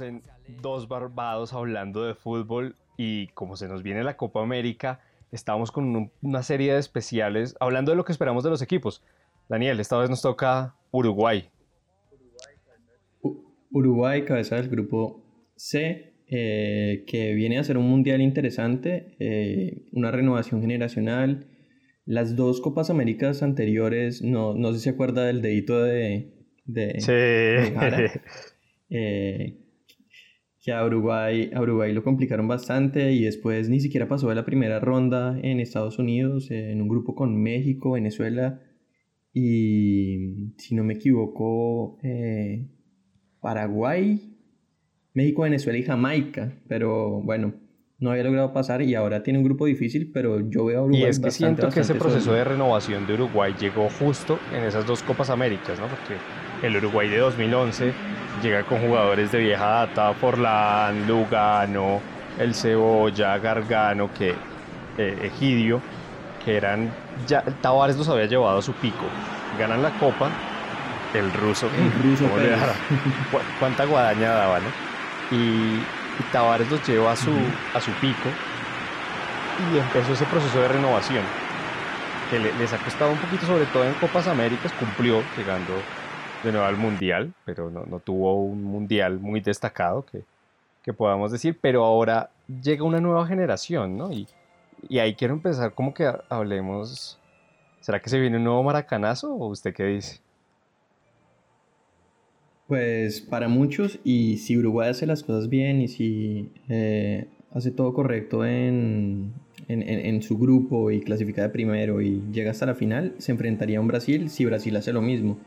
en Dos Barbados hablando de fútbol y como se nos viene la Copa América, estamos con una serie de especiales hablando de lo que esperamos de los equipos. Daniel, esta vez nos toca Uruguay. Uruguay, cabeza del grupo C, eh, que viene a ser un mundial interesante, eh, una renovación generacional. Las dos Copas Américas anteriores, no, no sé si se acuerda del dedito de, de, sí. Eh, que a Uruguay, a Uruguay lo complicaron bastante y después ni siquiera pasó de la primera ronda en Estados Unidos, en un grupo con México, Venezuela y, si no me equivoco, Paraguay, México, Venezuela y Jamaica, pero bueno, no había logrado pasar y ahora tiene un grupo difícil, pero yo veo a Uruguay. Y es que siento que ese proceso de renovación de Uruguay llegó justo en esas dos Copas Américas, ¿no? Porque el Uruguay de 2011 llega con jugadores de vieja data, Forlán, Lugano, El Cebolla, Gargano, que eh, Egidio, que eran ya Tavares los había llevado a su pico. Ganan la Copa el ruso. El ruso ¿Cuánta guadaña daba, no? Y, Tavares los llevó a su, a su pico y empezó ese proceso de renovación que le, les ha costado un poquito, sobre todo en Copas Américas, cumplió llegando de nuevo al Mundial, pero no, no tuvo un Mundial muy destacado que, que, podamos decir, pero ahora llega una nueva generación, ¿no? Y, y ahí quiero empezar como que hablemos, ¿será que se viene un nuevo maracanazo o usted qué dice? Pues para muchos, y si Uruguay hace las cosas bien y si eh, hace todo correcto en, en, su grupo y clasifica de primero y llega hasta la final, se enfrentaría a un Brasil si Brasil hace lo mismo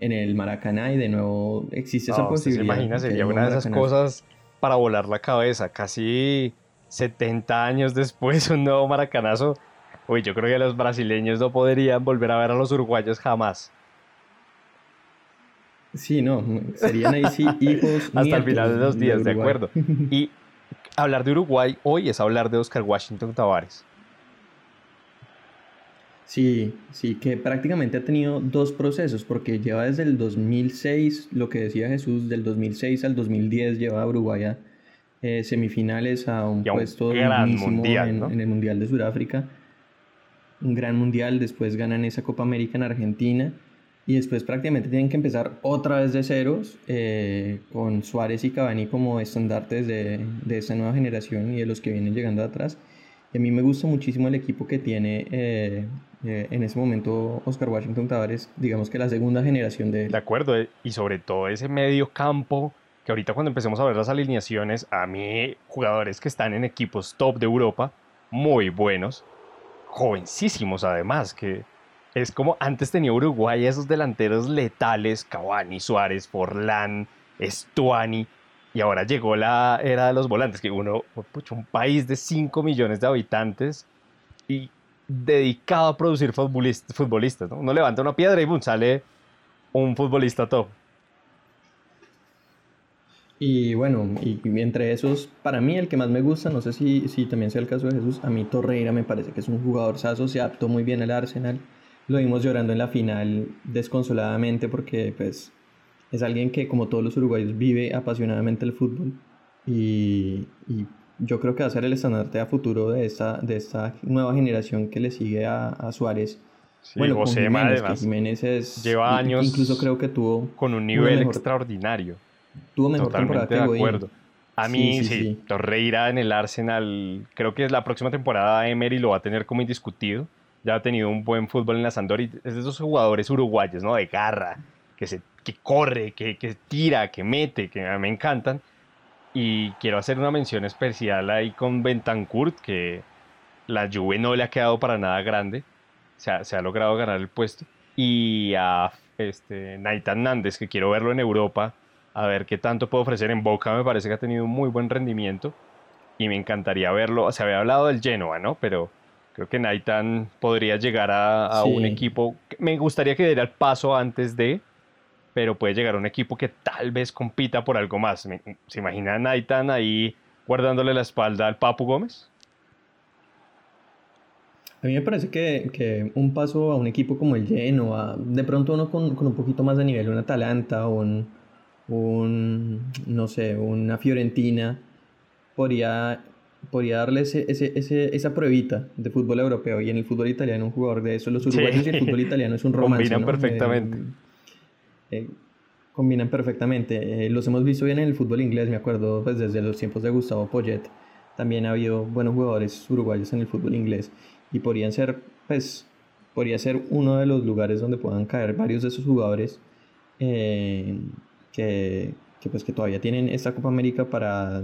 en el Maracaná y de nuevo existe esa posibilidad. Se imagina, sería una de esas cosas para volar la cabeza, casi 70 años después un nuevo maracanazo. Uy, yo creo que los brasileños no podrían volver a ver a los uruguayos jamás. Sí, no, serían ahí sí hijos. Hasta el final de los días, de, acuerdo. Y hablar de Uruguay hoy es hablar de Oscar Washington Tavares. Sí, sí, que prácticamente ha tenido dos procesos, porque lleva desde el 2006, lo que decía Jesús, del 2006 al 2010 lleva a Uruguay a eh, semifinales a un, puesto mundial, en, en, el Mundial de Sudáfrica. Un gran mundial, después ganan esa Copa América en Argentina y después prácticamente tienen que empezar otra vez de ceros eh, con Suárez y Cavani como estandartes de, de esta nueva generación y de los que vienen llegando atrás. Y a mí me gusta muchísimo el equipo que tiene eh, eh, en ese momento Oscar Washington Tavares, digamos que la segunda generación de De acuerdo, y sobre todo ese medio campo que ahorita cuando empecemos a ver las alineaciones, a mí jugadores que están en equipos top de Europa, muy buenos, jovencísimos además, que es como antes tenía Uruguay esos delanteros letales, Cavani, Suárez, Forlán, Estuani, y ahora llegó la era de los volantes, que uno, un país de 5 millones de habitantes y dedicado a producir futbolistas, ¿no? Uno levanta una piedra y sale un futbolista top. Y bueno, y, entre esos, para mí el que más me gusta, no sé si, también sea el caso de Jesús, a mí Torreira me parece que es un jugador se adaptó muy bien al Arsenal lo vimos llorando en la final desconsoladamente porque pues es alguien que como todos los uruguayos vive apasionadamente el fútbol y, yo creo que va a ser el estandarte a futuro de esta, de esta nueva generación que le sigue a, Suárez. bueno, José Jiménez, es, lleva años incluso creo que tuvo con un nivel extraordinario. Tuvo mejor Totalmente de acuerdo. A mí, sí, Torreira en el Arsenal, creo que es la próxima temporada Emery lo va a tener como indiscutido ya ha tenido un buen fútbol en la Sampdoria. Es de esos jugadores uruguayos, ¿no? De garra, que, se, que corre, que, que tira, que mete, que me encantan. Y quiero hacer una mención especial ahí con Bentancurt, que la Juve no le ha quedado para nada grande. Se ha, se ha logrado ganar el puesto. Y a este, Naitan Nández, que quiero verlo en Europa, a ver qué tanto puede ofrecer en Boca. Me parece que ha tenido un muy buen rendimiento. Y me encantaría verlo. Se había hablado del Genoa, ¿no? Pero Creo que Naitan podría llegar a, un equipo. Me gustaría que diera el paso antes de, pero puede llegar a un equipo que tal vez compita por algo más. ¿Se imagina a Naitan ahí guardándole la espalda al Papu Gómez? A mí me parece que, que, un paso a un equipo como el Genoa, de pronto uno con, con un poquito más de nivel, un Atalanta un, un, no sé, una Fiorentina, podría, podría darle ese, ese, esa pruebita de fútbol europeo. Y en el fútbol italiano, un jugador de eso, los uruguayos y el fútbol italiano es un romance. Combinan perfectamente. Eh, eh, combinan perfectamente. Eh, los hemos visto bien en el fútbol inglés, me acuerdo, pues desde los tiempos de Gustavo Poyet. También ha habido buenos jugadores uruguayos en el fútbol inglés. Y podrían ser, pues, podría ser uno de los lugares donde puedan caer varios de esos jugadores que, pues que todavía tienen esta Copa América para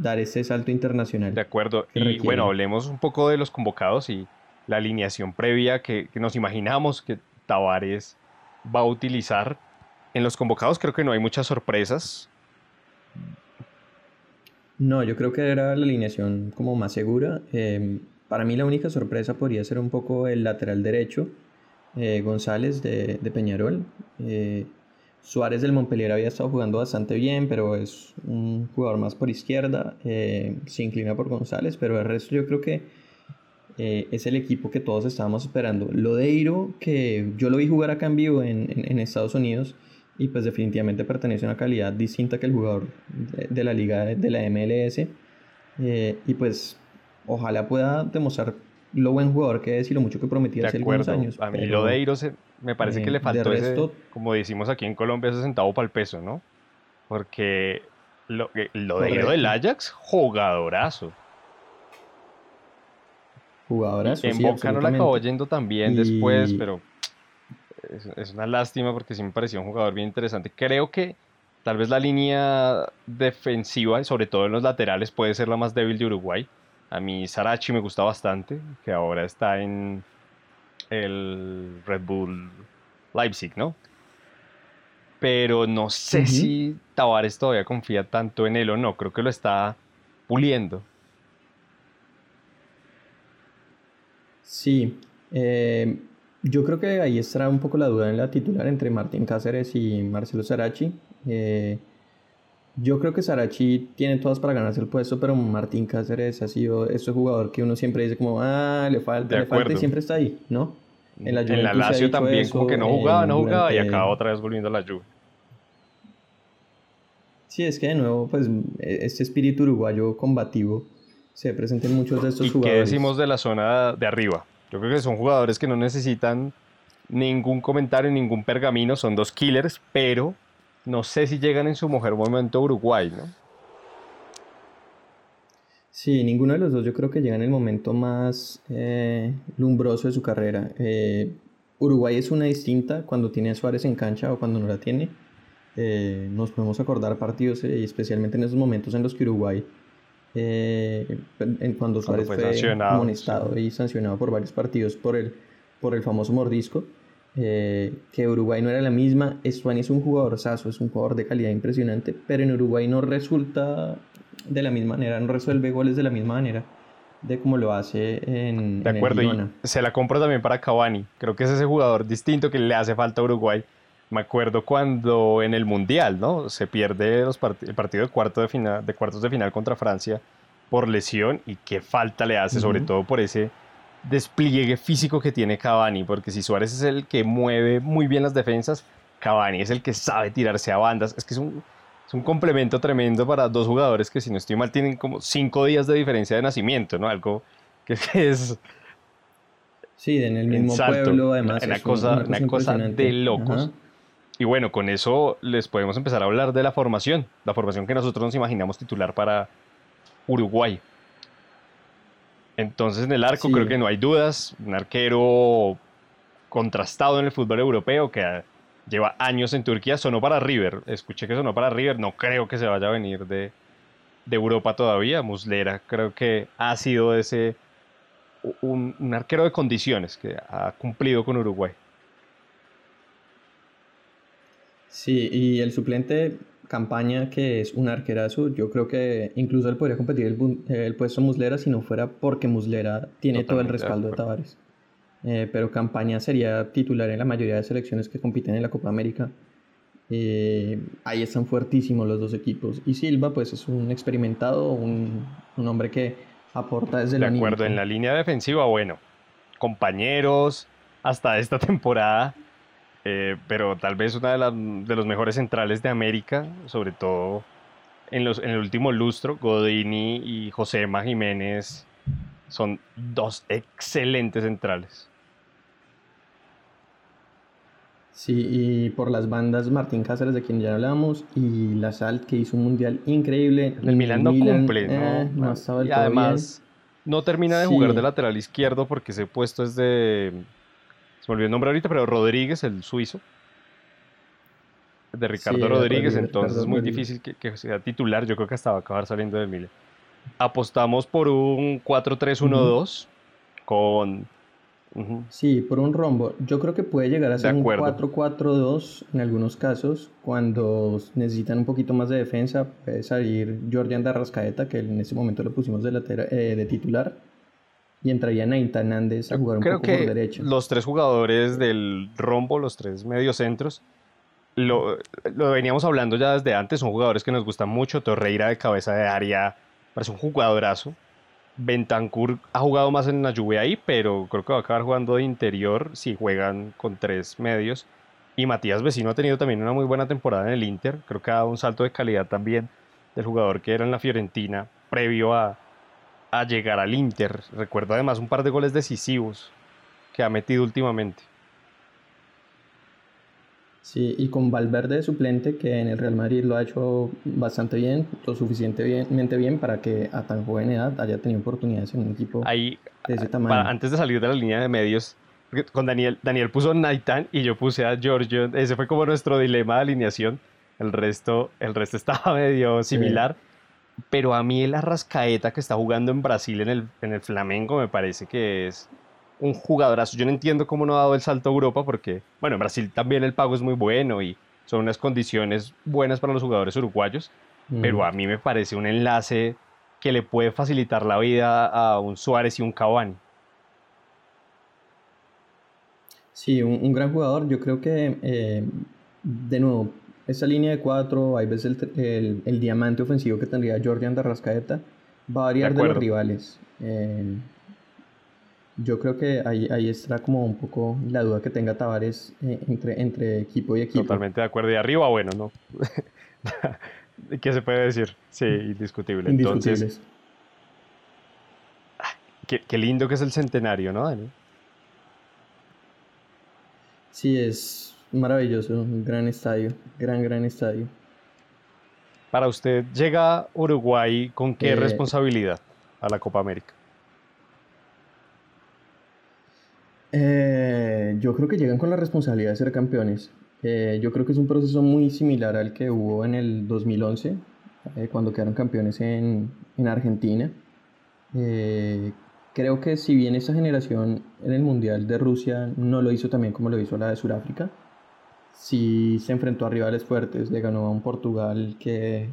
dar ese salto internacional. De acuerdo. Y bueno, hablemos un poco de los convocados y la alineación previa que, nos imaginamos que Tavares va a utilizar. En los convocados creo que no hay muchas sorpresas. No, yo creo que era la alineación como más segura. Em, para mí la única sorpresa podría ser un poco el lateral derecho, eh, González de, de Peñarol. Eh, Suárez del Montpellier había estado jugando bastante bien, pero es un jugador más por izquierda. Eh, se inclina por González, pero el resto yo creo que eh, es el equipo que todos estábamos esperando. Lodeiro, que yo lo vi jugar acá en vivo en, Estados Unidos y pues definitivamente pertenece a una calidad distinta que el jugador de, la liga de la MLS. Eh, y pues ojalá pueda demostrar lo buen jugador que es y lo mucho que prometía hace algunos años. A mí Lodeiro se, me parece que le eh, faltó ese, como decimos aquí en Colombia, ese centavo para el peso, ¿no? Porque lo, lo de del Ajax, jugadorazo. Jugadorazo. En Boca no la acabó yendo también después, pero es, una lástima porque sí me pareció un jugador bien interesante. Creo que tal vez la línea defensiva, sobre todo en los laterales, puede ser la más débil de Uruguay. A mí Sarachi me gusta bastante, que ahora está en, el Red Bull Leipzig, ¿no? Pero no sé si Tavares todavía confía tanto en él o no. Creo que lo está puliendo. Sí. Eh, yo creo que ahí estará un poco la duda en la titular entre Martín Cáceres y Marcelo Sarachi. Eh, yo creo que Sarachi tiene todas para ganarse el puesto, pero Martín Cáceres ha sido ese jugador que uno siempre dice como, ah, le falta, le falta y siempre está ahí, ¿no? En la, en la Lazio también como que no jugaba, no jugaba y acaba otra vez volviendo a la Juve. Sí, es que de nuevo, pues, este espíritu uruguayo combativo se presenta en muchos de estos ¿Y jugadores. ¿Qué decimos de la zona de arriba? Yo creo que son jugadores que no necesitan ningún comentario, ningún pergamino, son dos killers, pero no sé si llegan en su mejor momento a Uruguay, ¿no? Sí, ninguno de los dos yo creo que llega en el momento más eh, lumbroso de su carrera. Eh, Uruguay es una distinta cuando tiene a Suárez en cancha o cuando no la tiene. Eh, nos podemos acordar partidos, especialmente en esos momentos en los que Uruguay, en, cuando Suárez fue, amonestado y sancionado por varios partidos por el, por el famoso mordisco, eh, que Uruguay no era la misma. Estuani es un jugador saso, es un jugador de calidad impresionante, pero en Uruguay no resulta de la misma manera, no resuelve goles de la misma manera de como lo hace en. De acuerdo, y se la compro también para Cavani. Creo que es ese jugador distinto que le hace falta a Uruguay. Me acuerdo cuando en el Mundial, ¿no? Se pierde los el partido de, cuarto de, final, de cuartos de final contra Francia por lesión y qué falta le hace, sobre todo por ese despliegue físico que tiene Cavani, porque si Suárez es el que mueve muy bien las defensas, Cavani es el que sabe tirarse a bandas. Es que es un, es un complemento tremendo para dos jugadores que, si no estoy mal, tienen como cinco días de diferencia de nacimiento, ¿no? Algo que, es. Sí, en el mismo pueblo, además. Una, cosa, una cosa, de locos. Y bueno, con eso les podemos empezar a hablar de la formación, la formación que nosotros nos imaginamos titular para Uruguay. Entonces en el arco creo que no hay dudas, un arquero contrastado en el fútbol europeo que lleva años en Turquía, sonó para River, escuché que sonó para River, no creo que se vaya a venir de, Europa todavía, Muslera creo que ha sido ese un, un arquero de condiciones que ha cumplido con Uruguay. Sí, y el suplente campaña que es un arquerazo, yo creo que incluso él podría competir el, el puesto Muslera si no fuera porque Muslera tiene todo el respaldo de, Tavares. Eh, pero campaña sería titular en la mayoría de selecciones que compiten en la Copa América. Eh, ahí están fuertísimos los dos equipos. Y Silva, pues es un experimentado, un, un hombre que aporta desde de la De acuerdo, en la línea defensiva, bueno, compañeros hasta esta temporada, eh, pero tal vez una de, de, los mejores centrales de América, sobre todo en, los, en el último lustro, Godini y Josema Jiménez son dos excelentes centrales. Sí, y por las bandas Martín Cáceres, de quien ya hablamos, y La Salt, que hizo un mundial increíble. El Milan no cumple, ¿no? Eh, y además, no termina de jugar de lateral izquierdo porque ese puesto es de. Se me olvidó el nombre ahorita, pero Rodríguez, el suizo. De Ricardo Rodríguez, entonces es muy difícil que, sea titular. Yo creo que hasta va a acabar saliendo del Milan. Apostamos por un 4-3-1-2 con Sí, por un rombo. Yo creo que puede llegar a ser un 4-4-2 en algunos casos. Cuando necesitan un poquito más de defensa, puede salir Jordan Darrascaeta, que en ese momento lo pusimos de, eh, de titular. Y entraría Naita Nández a jugar un poco por derecha. Los tres jugadores del rombo, los tres mediocentros, lo, lo veníamos hablando ya desde antes. Son jugadores que nos gustan mucho. Torreira de cabeza de área, parece un jugadorazo. Bentancur ha jugado más en la lluvia ahí, pero creo que va a acabar jugando de interior si juegan con tres medios. Y Matías Vecino ha tenido también una muy buena temporada en el Inter. Creo que ha dado un salto de calidad también del jugador que era en la Fiorentina previo a, a llegar al Inter. Recuerdo además un par de goles decisivos que ha metido últimamente. Sí, y con Valverde de suplente, que en el Real Madrid lo ha hecho bastante bien, lo suficientemente bien para que a tan joven edad haya tenido oportunidades en un equipo de ese tamaño. antes de salir de la línea de medios, con Daniel, Daniel puso Naitan y yo puse a Giorgio. Ese fue como nuestro dilema de alineación. El resto, el resto estaba medio similar. Pero a mí el Arrascaeta que está jugando en Brasil en el, en el Flamengo me parece que es un jugadorazo. Yo no entiendo cómo no ha dado el salto a Europa porque, bueno, en Brasil también el pago es muy bueno y son unas condiciones buenas para los jugadores uruguayos, pero a mí me parece un enlace que le puede facilitar la vida a un Suárez y un Cavani. Sí, un, gran jugador. Yo creo que, eh, de nuevo, esa línea de cuatro, hay veces el, el, diamante ofensivo que tendría Jordan Darrascaeta va a variar de, los rivales. Eh, yo creo que ahí, ahí está como un poco la duda que tenga Tavares eh, entre, entre equipo y equipo. Totalmente de acuerdo. Y arriba, bueno, ¿no? ¿Qué se puede decir? Sí, indiscutible. Entonces, ah, qué, qué, lindo que es el centenario, ¿no, Dani? Sí, es maravilloso. Un gran estadio. Gran, gran estadio. Para usted, ¿llega Uruguay con qué eh, responsabilidad a la Copa América? Eh, yo creo que llegan con la responsabilidad de ser campeones. Eh, yo creo que es un proceso muy similar al que hubo en el 2011, eh, cuando quedaron campeones en, en Argentina. creo que si bien esa generación en el Mundial de Rusia no lo hizo también como lo hizo la de Sudáfrica, sí se enfrentó a rivales fuertes, le ganó a un Portugal que,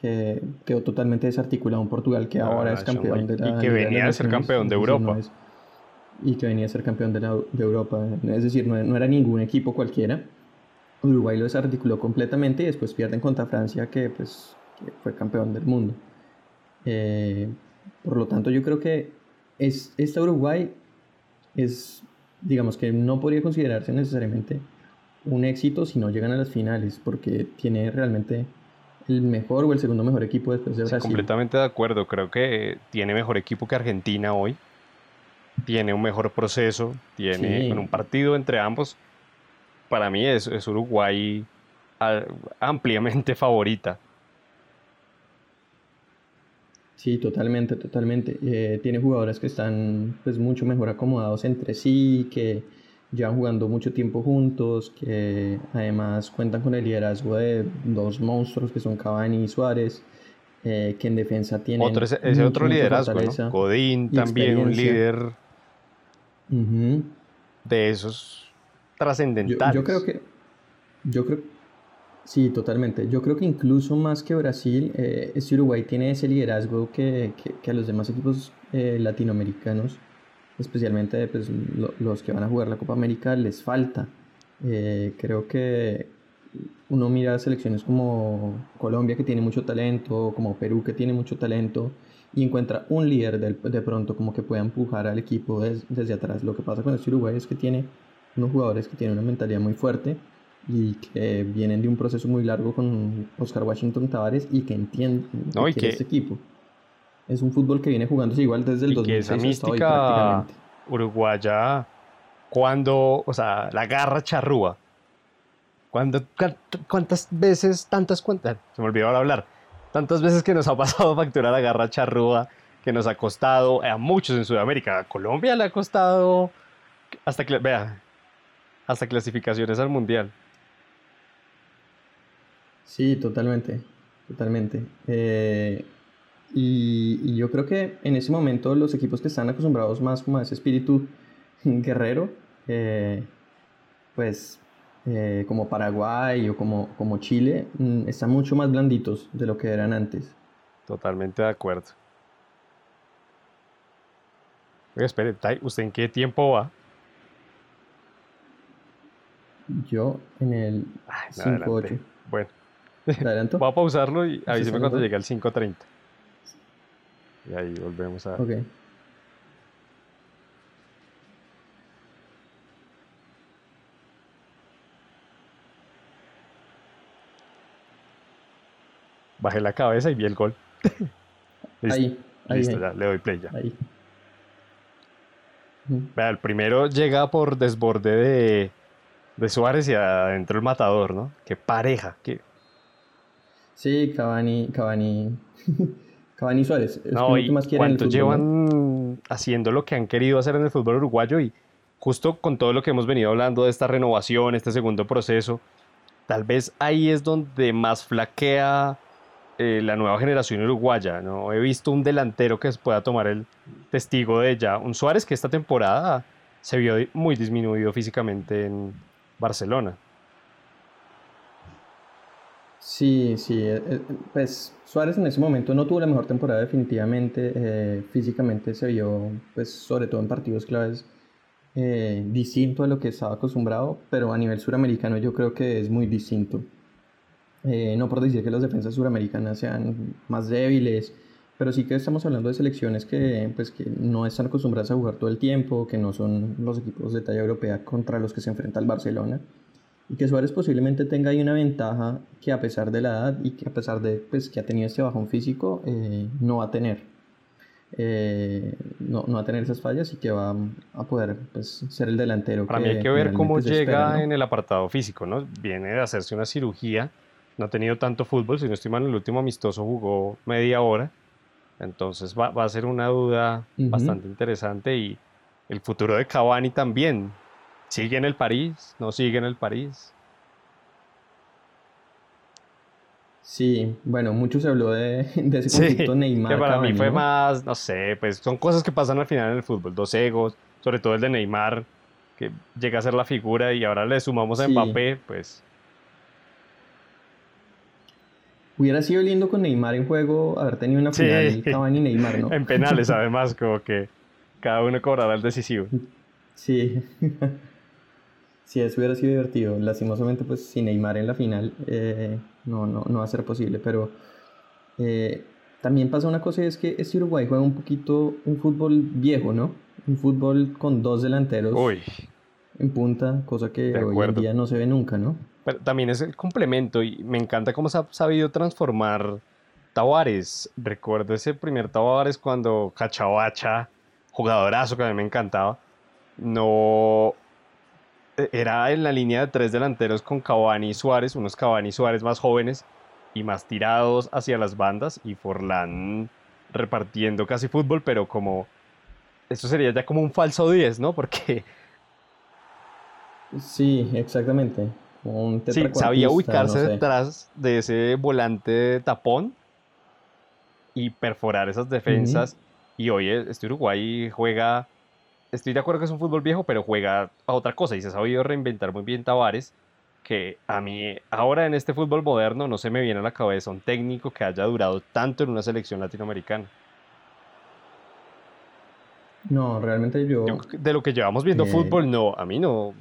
que quedó totalmente desarticulado, un Portugal que ahora es campeón de la Y que venía de ser campeón de Europa y que venía a ser campeón de, Europa. Es decir, no, era ningún equipo cualquiera. Uruguay lo desarticuló completamente y después pierden contra Francia, que, pues, fue campeón del mundo. Eh, por lo tanto, yo creo que es, esta Uruguay es, digamos que no podría considerarse necesariamente un éxito si no llegan a las finales, porque tiene realmente el mejor o el segundo mejor equipo después de Brasil. completamente de acuerdo, creo que tiene mejor equipo que Argentina hoy tiene un mejor proceso, tiene un partido entre ambos. Para mí es, es Uruguay ampliamente favorita. Sí, totalmente, totalmente. Eh, tiene jugadores que están pues mucho mejor acomodados entre sí, que llevan jugando mucho tiempo juntos, que además cuentan con el liderazgo de dos monstruos que son Cavani y Suárez, eh, que en defensa tienen otro, ese, otro liderazgo, ¿no? Godín también un líder de esos trascendentales. Yo, creo que. Yo creo. Sí, totalmente. Yo creo que incluso más que Brasil, eh, este Uruguay tiene ese liderazgo que, que, a los demás equipos eh, latinoamericanos, especialmente pues, los que van a jugar la Copa América, les falta. Eh, creo que uno mira selecciones como Colombia que tiene mucho talento, como Perú que tiene mucho talento, y encuentra un líder de, pronto como que pueda empujar al equipo desde atrás. Lo que pasa con este Uruguay es que tiene unos jugadores que tienen una mentalidad muy fuerte y que vienen de un proceso muy largo con Oscar Washington Tavares y que entienden que, este equipo. Es un fútbol que viene jugándose igual desde el y 2006 esa mística uruguaya cuando, o sea, la garra charrúa. Cuando, ¿Cuántas veces, tantas cuentas? Se me olvidó hablar tantas veces que nos ha pasado facturar la garra charrúa, que nos ha costado a muchos en Sudamérica. A Colombia le ha costado hasta que, vea, hasta clasificaciones al mundial. Sí, totalmente, totalmente. Eh, y, yo creo que en ese momento los equipos que están acostumbrados más como a ese espíritu guerrero, eh, pues eh, como Paraguay o como, como Chile, mm, están mucho más blanditos de lo que eran antes. Totalmente de acuerdo. Oiga, espere, ¿usted en qué tiempo va? Yo en el 5-8. Bueno, voy a pausarlo y avíseme cuando llegue al 5.30. Y ahí volvemos a... Ok. bajé la cabeza y vi el gol. Ahí, ahí. Listo, ya, le doy play ya. Ahí. Vea, el primero llega por desborde de, de Suárez y adentro el matador, ¿no? Qué pareja. Qué... Sí, Cavani, Cavani, Cavani Suárez. no, y cuánto llevan haciendo lo que han querido hacer en el fútbol uruguayo y justo con todo lo que hemos venido hablando de esta renovación, este segundo proceso, tal vez ahí es donde más flaquea eh, la nueva generación uruguaya. No he visto un delantero que pueda tomar el testigo de ella. Un Suárez que esta temporada se vio muy disminuido físicamente en Barcelona. Sí, sí, eh, eh, pues Suárez en ese momento no tuvo la mejor temporada definitivamente, físicamente se vio, pues sobre todo en partidos claves, distinto a lo que estaba acostumbrado, pero a nivel suramericano yo creo que es muy distinto. Eh, no por decir que las defensas suramericanas sean más débiles, pero sí que estamos hablando de selecciones que, pues, que no están acostumbradas a jugar todo el tiempo, que no son los equipos de talla europea contra los que se enfrenta el Barcelona. Y que Suárez posiblemente tenga ahí una ventaja que a pesar de la edad y que a pesar de pues, que ha tenido este bajón físico, eh, no va a tener. Eh, no, no, va a tener esas fallas y que va a poder pues, ser el delantero. Para mí hay que ver cómo llega en el apartado físico, ¿no? Viene de hacerse una cirugía no ha tenido tanto fútbol, si no estoy mal, el último amistoso jugó media hora. Entonces va, a ser una duda bastante interesante y el futuro de Cavani también. ¿Sigue en el París? ¿No sigue en el París? Sí, bueno, mucho se habló de, ese conflicto Neymar. Que para mí fue más, no sé, pues son cosas que pasan al final en el fútbol, dos egos, sobre todo el de Neymar, que llega a ser la figura y ahora le sumamos a Mbappé, pues Hubiera sido lindo con Neymar en juego haber tenido una final Cavani Neymar, ¿no? en penales, además, como que cada uno cobrará el decisivo. Sí. sí, eso hubiera sido divertido. Lastimosamente, pues sin Neymar en la final eh, no, no, no va a ser posible. Pero eh, también pasa una cosa y es que este Uruguay juega un poquito un fútbol viejo, ¿no? Un fútbol con dos delanteros en punta, cosa que hoy en día no se ve nunca, ¿no? Pero también es el complemento y me encanta cómo se ha sabido transformar Tavares. Recuerdo ese primer Tavares cuando Cachabacha, jugadorazo que a mí me encantaba, no era en la línea de tres delanteros con Cavani y Suárez, unos Cavani y Suárez más jóvenes y más tirados hacia las bandas y Forlán repartiendo casi fútbol, pero como esto sería ya como un falso 10, ¿no? Porque Sí, exactamente sí, sabía ubicarse detrás de ese volante tapón y perforar esas defensas. Y hoy este Uruguay juega, estoy de acuerdo que es un fútbol viejo, pero juega a otra cosa y se ha sabido reinventar muy bien Tavares, que a mí ahora en este fútbol moderno no se me viene a la cabeza un técnico que haya durado tanto en una selección latinoamericana. No, realmente yo... de lo que llevamos viendo eh, fútbol, no, a mí no,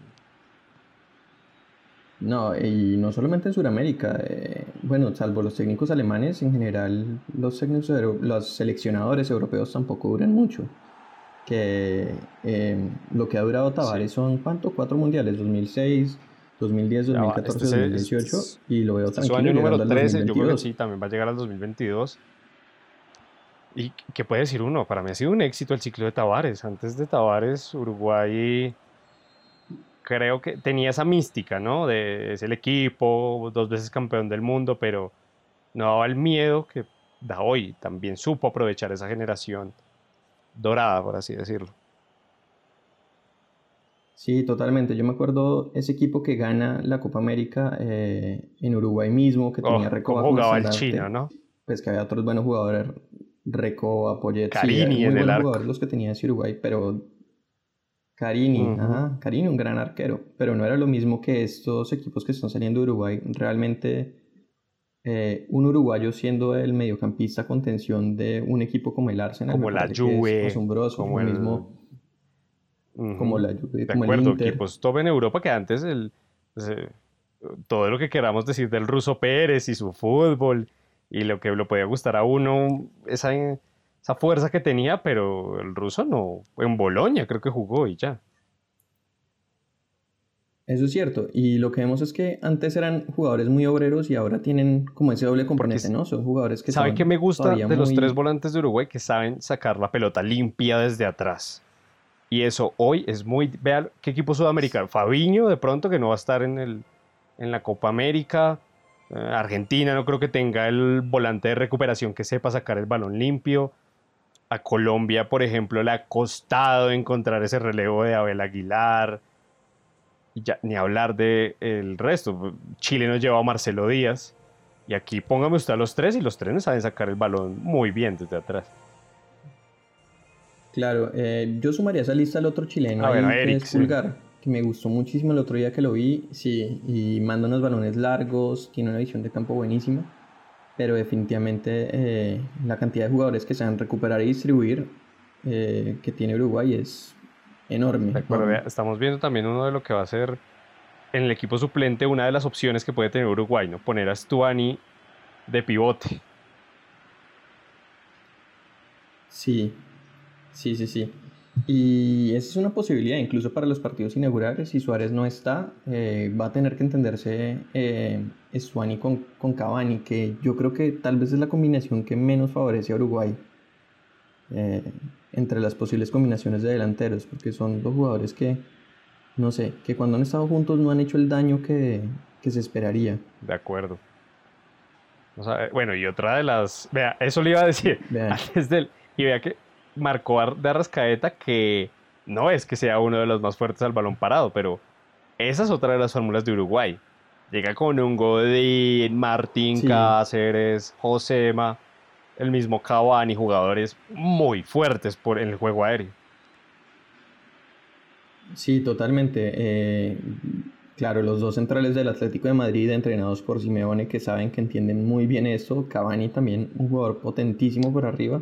No, y no solamente en Sudamérica. Eh, bueno, salvo los técnicos alemanes, en general los, técnicos, los seleccionadores europeos tampoco duran mucho. Que em, lo que ha durado Tavares son, ¿cuánto? Cuatro mundiales, 2006, 2010, 2014, 2018 y lo veo este tranquilo. Su año número 13, yo creo que sí, también va a llegar al 2022. ¿Y qué puede decir uno? Para mí ha sido un éxito el ciclo de Tavares. Antes de Tavares, Uruguay creo que tenía esa mística, ¿no? De es el equipo, dos veces campeón del mundo, pero no daba el miedo que da hoy. También supo aprovechar esa generación dorada, por así decirlo. Sí, totalmente. Yo me acuerdo ese equipo que gana la Copa América eh, en Uruguay mismo, que tenía oh, Recoba jugaba el chino, ¿no? Pues que había otros buenos jugadores, Recoba, Poyet, Carini en el arco. jugadores los que tenía ese Uruguay, pero Carini, ajá, Carini, un gran arquero, pero no era lo mismo que estos equipos que están saliendo de Uruguay. Realmente, eh, un uruguayo siendo el mediocampista contención de un equipo como el Arsenal, como la Juve, asombroso, como el mismo, como la Juve, de acuerdo, equipos top en Europa que antes el, pues, eh, todo lo que queramos decir del ruso Pérez y su fútbol y lo que le podía gustar a uno, esa esa fuerza que tenía, pero el ruso no, en Bolonia creo que jugó y ya. Eso es cierto, y lo que vemos es que antes eran jugadores muy obreros y ahora tienen como ese doble componente, ¿no? Son jugadores que ¿Saben qué me gusta de los tres volantes de Uruguay? Que saben sacar la pelota limpia desde atrás. Y eso hoy es muy... Vean qué equipo sudamericano. Fabiño de pronto que no va a estar en, el, en la Copa América. Eh, Argentina no creo que tenga el volante de recuperación que sepa sacar el balón limpio a Colombia, por ejemplo, le ha costado encontrar ese relevo de Abel Aguilar. Y ya, ni hablar del el resto. Chile nos lleva a Marcelo Díaz. Y aquí póngame usted a los tres y los tres nos saben sacar el balón muy bien desde atrás. Claro, eh, yo sumaría esa lista al otro chileno, a que es Pulgar, que me gustó muchísimo el otro día que lo vi, sí, y manda unos balones largos, tiene una visión de campo buenísima pero definitivamente eh, la cantidad de jugadores que se van a recuperar y distribuir eh, que tiene Uruguay es enorme. estamos viendo también uno de lo que va a ser en el equipo suplente una de las opciones que puede tener Uruguay, ¿no? Poner a Stuani de pivote. Sí, sí, sí, sí. Y esa es una posibilidad, incluso para los partidos inaugurales, si Suárez no está, eh, va a tener que entenderse eh, Suani con, con Cavani, que yo creo que tal vez es la combinación que menos favorece a Uruguay eh, entre las posibles combinaciones de delanteros, porque son dos jugadores que, no sé, que cuando han estado juntos no han hecho el daño que, que se esperaría. De acuerdo. bueno, y otra de las... Vea, eso le iba a decir antes del... Y vea que marcó de Arrascaeta que no es que sea uno de los más fuertes al balón parado, pero esa es otra de las fórmulas de Uruguay. Llega con un Godín, Martín Cáceres, Josema, el mismo Cavani, jugadores muy fuertes por el juego aéreo. Sí, totalmente. Eh, claro, los dos centrales del Atlético de Madrid, entrenados por Simeone, que saben que entienden muy bien esto. Cavani también, un jugador potentísimo por arriba.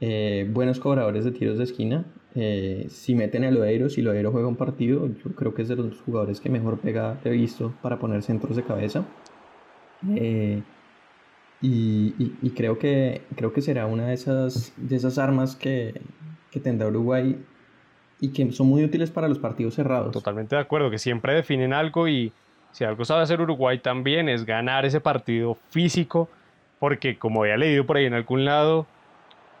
Eh, buenos cobradores de tiros de esquina. Eh, si meten a Lodeiro, si Lodeiro juega un partido, yo creo que es de los jugadores que mejor pega he visto para poner centros de cabeza. Y, creo, que, creo que será una de esas, de esas armas que, que tendrá Uruguay y que son muy útiles para los partidos cerrados. Totalmente de acuerdo, que siempre definen algo y si algo sabe hacer Uruguay también es ganar ese partido físico, porque como había leído por ahí en algún lado,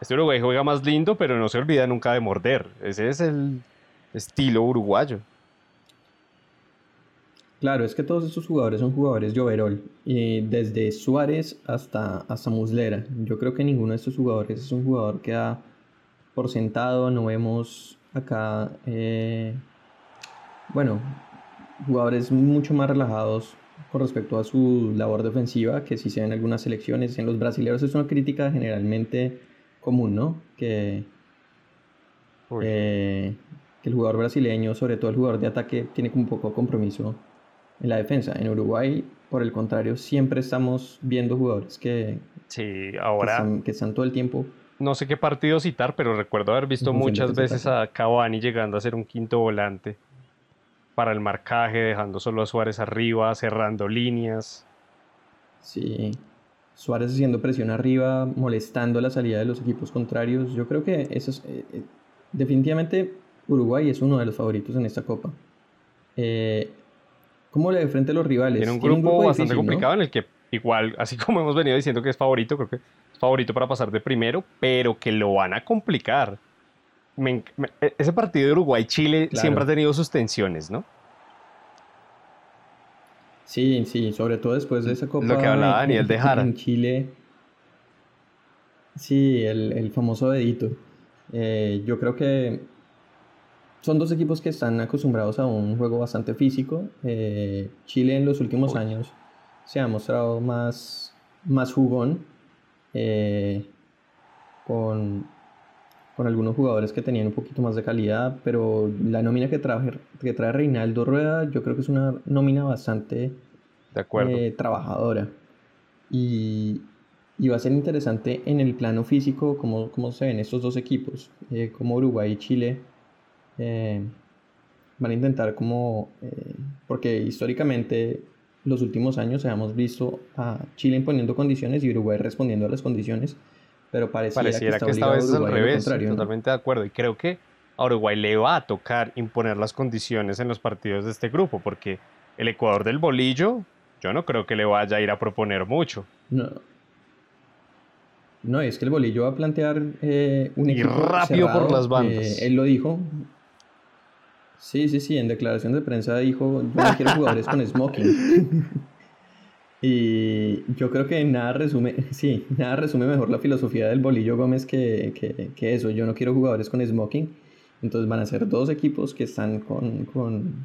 este Uruguay juega más lindo, pero no se olvida nunca de morder. Ese es el estilo uruguayo. Claro, es que todos estos jugadores son jugadores lloverol, y desde Suárez hasta, hasta Muslera. Yo creo que ninguno de estos jugadores es un jugador que da por sentado, no vemos acá, eh, bueno, jugadores mucho más relajados con respecto a su labor defensiva, que si se ven algunas selecciones, en los brasileños es una crítica generalmente común, ¿no? Que, eh, que el jugador brasileño, sobre todo el jugador de ataque, tiene un poco de compromiso en la defensa. En Uruguay, por el contrario, siempre estamos viendo jugadores que, sí, ahora, que, están, todo el tiempo. No sé qué partido citar, pero recuerdo haber visto muchas veces a Cavani llegando a ser un quinto volante. para el marcaje, dejando solo a Suárez arriba, cerrando líneas. Sí, Suárez haciendo presión arriba, molestando la salida de los equipos contrarios. Yo creo que eso es, eh, eh, definitivamente Uruguay es uno de los favoritos en esta copa. Eh, ¿Cómo le frente a los rivales? Tiene un grupo, bastante complicado en el que igual, así como hemos venido diciendo que es favorito, creo que es favorito para pasar de primero, pero que lo van a complicar. E, ese partido de Uruguay-Chile siempre ha tenido sus tensiones, ¿no? Sí, sí, sobre todo después de esa Copa. Lo que hablaba Daniel de Jara. En Chile. Sí, el, famoso dedito. Eh, yo creo que son dos equipos que están acostumbrados a un juego bastante físico. Eh, Chile en los últimos años se ha mostrado más, más jugón. Eh, con con algunos jugadores que tenían un poquito más de calidad, pero la nómina que trae, que trae Reinaldo Rueda yo creo que es una nómina bastante de acuerdo. Eh, trabajadora. Y, y, va a ser interesante en el plano físico cómo, cómo se ven estos dos equipos, eh, como Uruguay y Chile. Eh, van a intentar como, porque históricamente los últimos años hemos visto a Chile imponiendo condiciones y Uruguay respondiendo a las condiciones pero pareciera, que, esta vez es al revés. Totalmente de acuerdo. Y creo que a Uruguay le va a tocar imponer las condiciones en los partidos de este grupo, porque el Ecuador del bolillo, yo no creo que le vaya a ir a proponer mucho. No. No, es que el bolillo va a plantear eh, un equipo. Y rápido por las bandas. él lo dijo. Sí, sí, sí, en declaración de prensa dijo: Yo no quiero jugadores con smoking. Y yo creo que nada resume, sí, nada resume mejor la filosofía del Bolillo Gómez que, que, que eso. Yo no quiero jugadores con smoking. Entonces van a ser dos equipos que están con, con,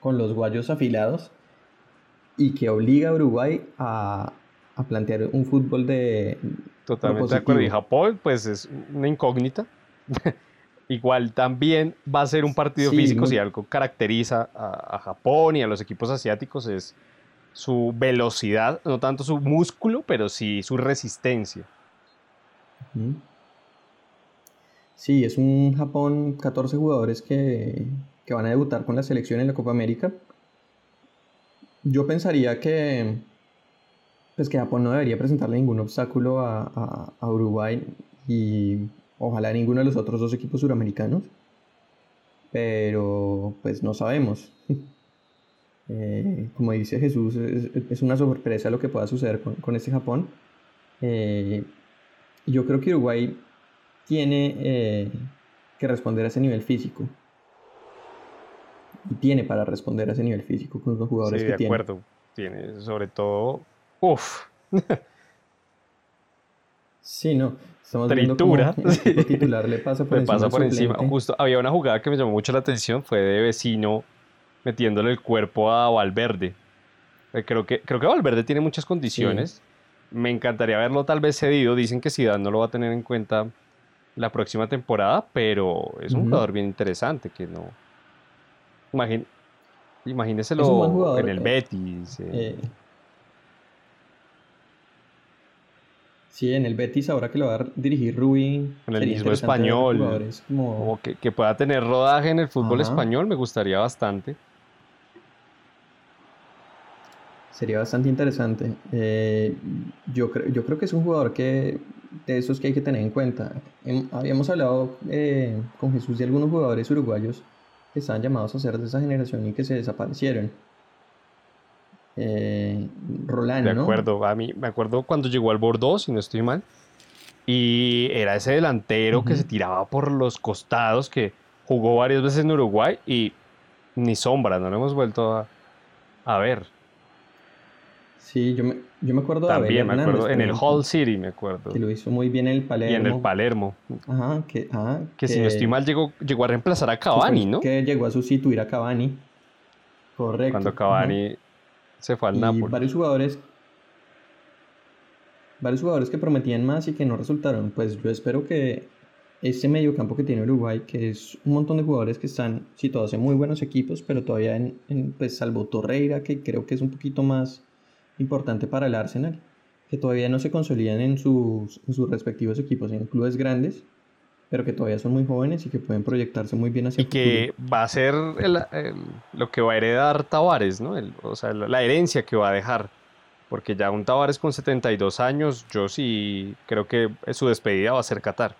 con los guayos afilados y que obliga a Uruguay a, a plantear un fútbol de... Totalmente de acuerdo. Y Japón, pues es una incógnita. Igual también va a ser un partido físico si algo caracteriza a, a Japón y a los equipos asiáticos es su velocidad, no tanto su músculo, pero sí su resistencia. Sí, es un Japón, 14 jugadores que, van a debutar con la selección en la Copa América. Yo pensaría que, pues que Japón no debería presentarle ningún obstáculo a, a Uruguay y ojalá ninguno de los otros dos equipos suramericanos. Pero pues no sabemos. Eh, como dice Jesús, es, una sorpresa lo que pueda suceder con, este Japón. Eh, yo creo que Uruguay tiene eh, que responder a ese nivel físico. Y tiene para responder a ese nivel físico con los jugadores que tiene. de acuerdo. Tiene, sobre todo. Uf. sí, no. Estamos Tritura. el titular le pasa por, encima, pasa por encima. Justo había una jugada que me llamó mucho la atención, fue de vecino metiéndole el cuerpo a Valverde. Eh, creo que, creo que Valverde tiene muchas condiciones. Me encantaría verlo tal vez cedido. Dicen que Zidane no lo va a tener en cuenta la próxima temporada, pero es un jugador bien interesante que no... Imagín... Imagíneselo en el eh, Betis. Eh. Sí, en el Betis, ahora que lo va a dirigir Rubin. En el mismo español. Como... que, pueda tener rodaje en el fútbol español, me gustaría bastante. Sería bastante interesante. Eh, yo, creo, yo creo que es un jugador que de esos que hay que tener en cuenta. habíamos hablado eh, con Jesús de algunos jugadores uruguayos que estaban llamados a ser de esa generación y que se desaparecieron. Eh, Roland, de acuerdo, a mí me acuerdo cuando llegó al Bordeaux, si no estoy mal, y era ese delantero que se tiraba por los costados, que jugó varias veces en Uruguay y ni sombra, no lo hemos vuelto a, a ver. Sí, yo me, yo me acuerdo También me acuerdo, en el Hall City me acuerdo. Que lo hizo muy bien en el Palermo. Y en el Palermo. Ajá, que, que, si no estoy mal llegó, llegó a reemplazar a Cavani, ¿no? Que llegó a sustituir a Cavani. Correcto. Cuando Cavani se fue al y Napoli. Varios jugadores varios jugadores que prometían más y que no resultaron. Pues yo espero que este mediocampo que tiene Uruguay, que es un montón de jugadores que están situados en muy buenos equipos, pero todavía en, en pues salvo Torreira, que creo que es un poquito más importante para el Arsenal, que todavía no se consolidan en sus, respectivos equipos, en clubes grandes. Pero que todavía son muy jóvenes y que pueden proyectarse muy bien hacia y que va a ser lo que va a heredar Tavares, ¿no? o sea, la, herencia que va a dejar. Porque ya un Tavares con 72 años, yo sí creo que su despedida va a ser Qatar.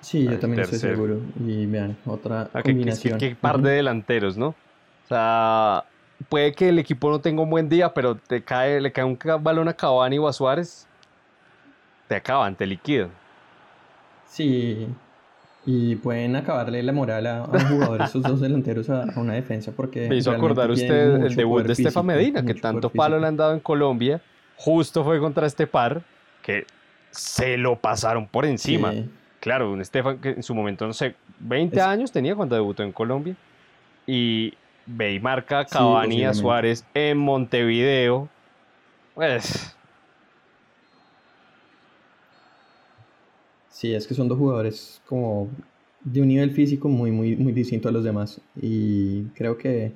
Sí, yo también estoy seguro. Y vean, otra ah, combinación. Qué, par de delanteros, ¿no? O sea, puede que el equipo no tenga un buen día, pero te cae, le cae un balón a Cavani o a Suárez, te acaban, te liquidan. Sí, y pueden acabarle la moral a, un jugador, esos dos delanteros, a, una defensa, porque... Me hizo acordar usted el debut de Estefan Medina, que tanto palo le han dado en Colombia, justo fue contra este par, que se lo pasaron por encima. Claro, un Estefan que en su momento, no sé, 20 años tenía cuando debutó en Colombia, y ve y marca Cavani a Suárez en Montevideo, pues Sí, es que son dos jugadores como de un nivel físico muy, muy, muy distinto a los demás. Y creo que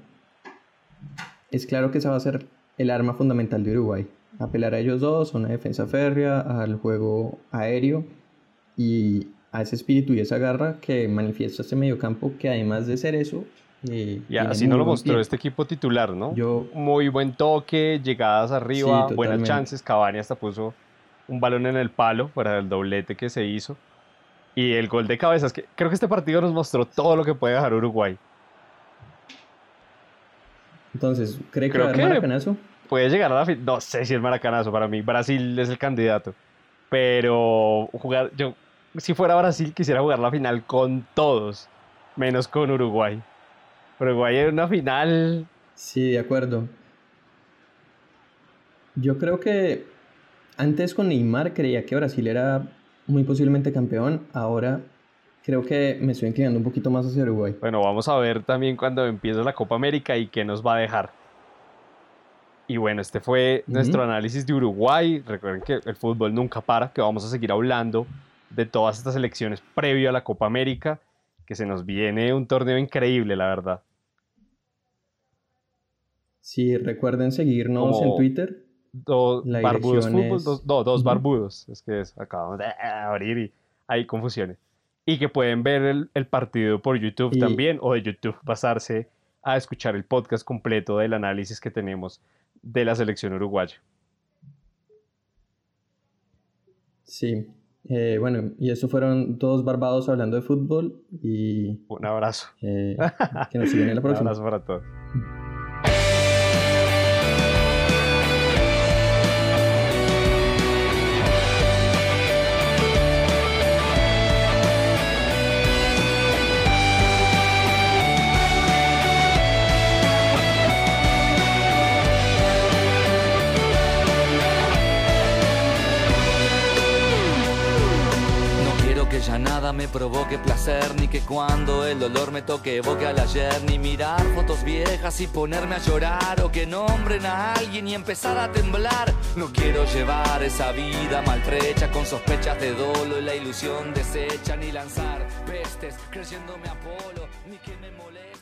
es claro que esa va a ser el arma fundamental de Uruguay. Apelar a ellos dos, a una defensa férrea, al juego aéreo y a ese espíritu y esa garra que manifiesta este mediocampo, que además de ser eso... Eh, y así no lo mostró este equipo titular, ¿no? Yo, muy buen toque, llegadas arriba, buenas chances, Cavani hasta puso un balón en el palo para el doblete que se hizo. Y el gol de cabezas, que creo que este partido nos mostró todo lo que puede dejar Uruguay. Entonces, ¿cree que creo que maracanazo? Puede llegar a la final. No sé si es maracanazo para mí. Brasil es el candidato. Pero jugar, yo, si fuera Brasil, quisiera jugar la final con todos, menos con Uruguay. Uruguay en una final. Sí, de acuerdo. Yo creo que antes con Neymar creía que Brasil era muy posiblemente campeón, ahora creo que me estoy inclinando un poquito más hacia Uruguay. Bueno, vamos a ver también cuando empiece la Copa América y qué nos va a dejar. Y bueno, este fue nuestro análisis de Uruguay. Recuerden que el fútbol nunca para, que vamos a seguir hablando de todas estas elecciones previo a la Copa América, que se nos viene un torneo increíble, la verdad. Sí, recuerden seguirnos en Twitter dos barbudos fútbol, dos, no, dos barbudos, es que es, acabamos de abrir y hay confusiones. Y que pueden ver el, el partido por YouTube también, o de YouTube pasarse a escuchar el podcast completo del análisis que tenemos de la selección uruguaya. Sí, eh, bueno, y eso fueron todos barbados hablando de fútbol y... Un abrazo. Eh, que nos siguen en la próxima. Un abrazo para todos. Me provoque placer, ni que cuando el dolor me toque evoque al ayer, ni mirar fotos viejas y ponerme a llorar, o que nombren a alguien y empezar a temblar. No quiero llevar esa vida maltrecha con sospechas de dolo y la ilusión deshecha, ni lanzar pestes creyéndome Apolo, ni que me moleste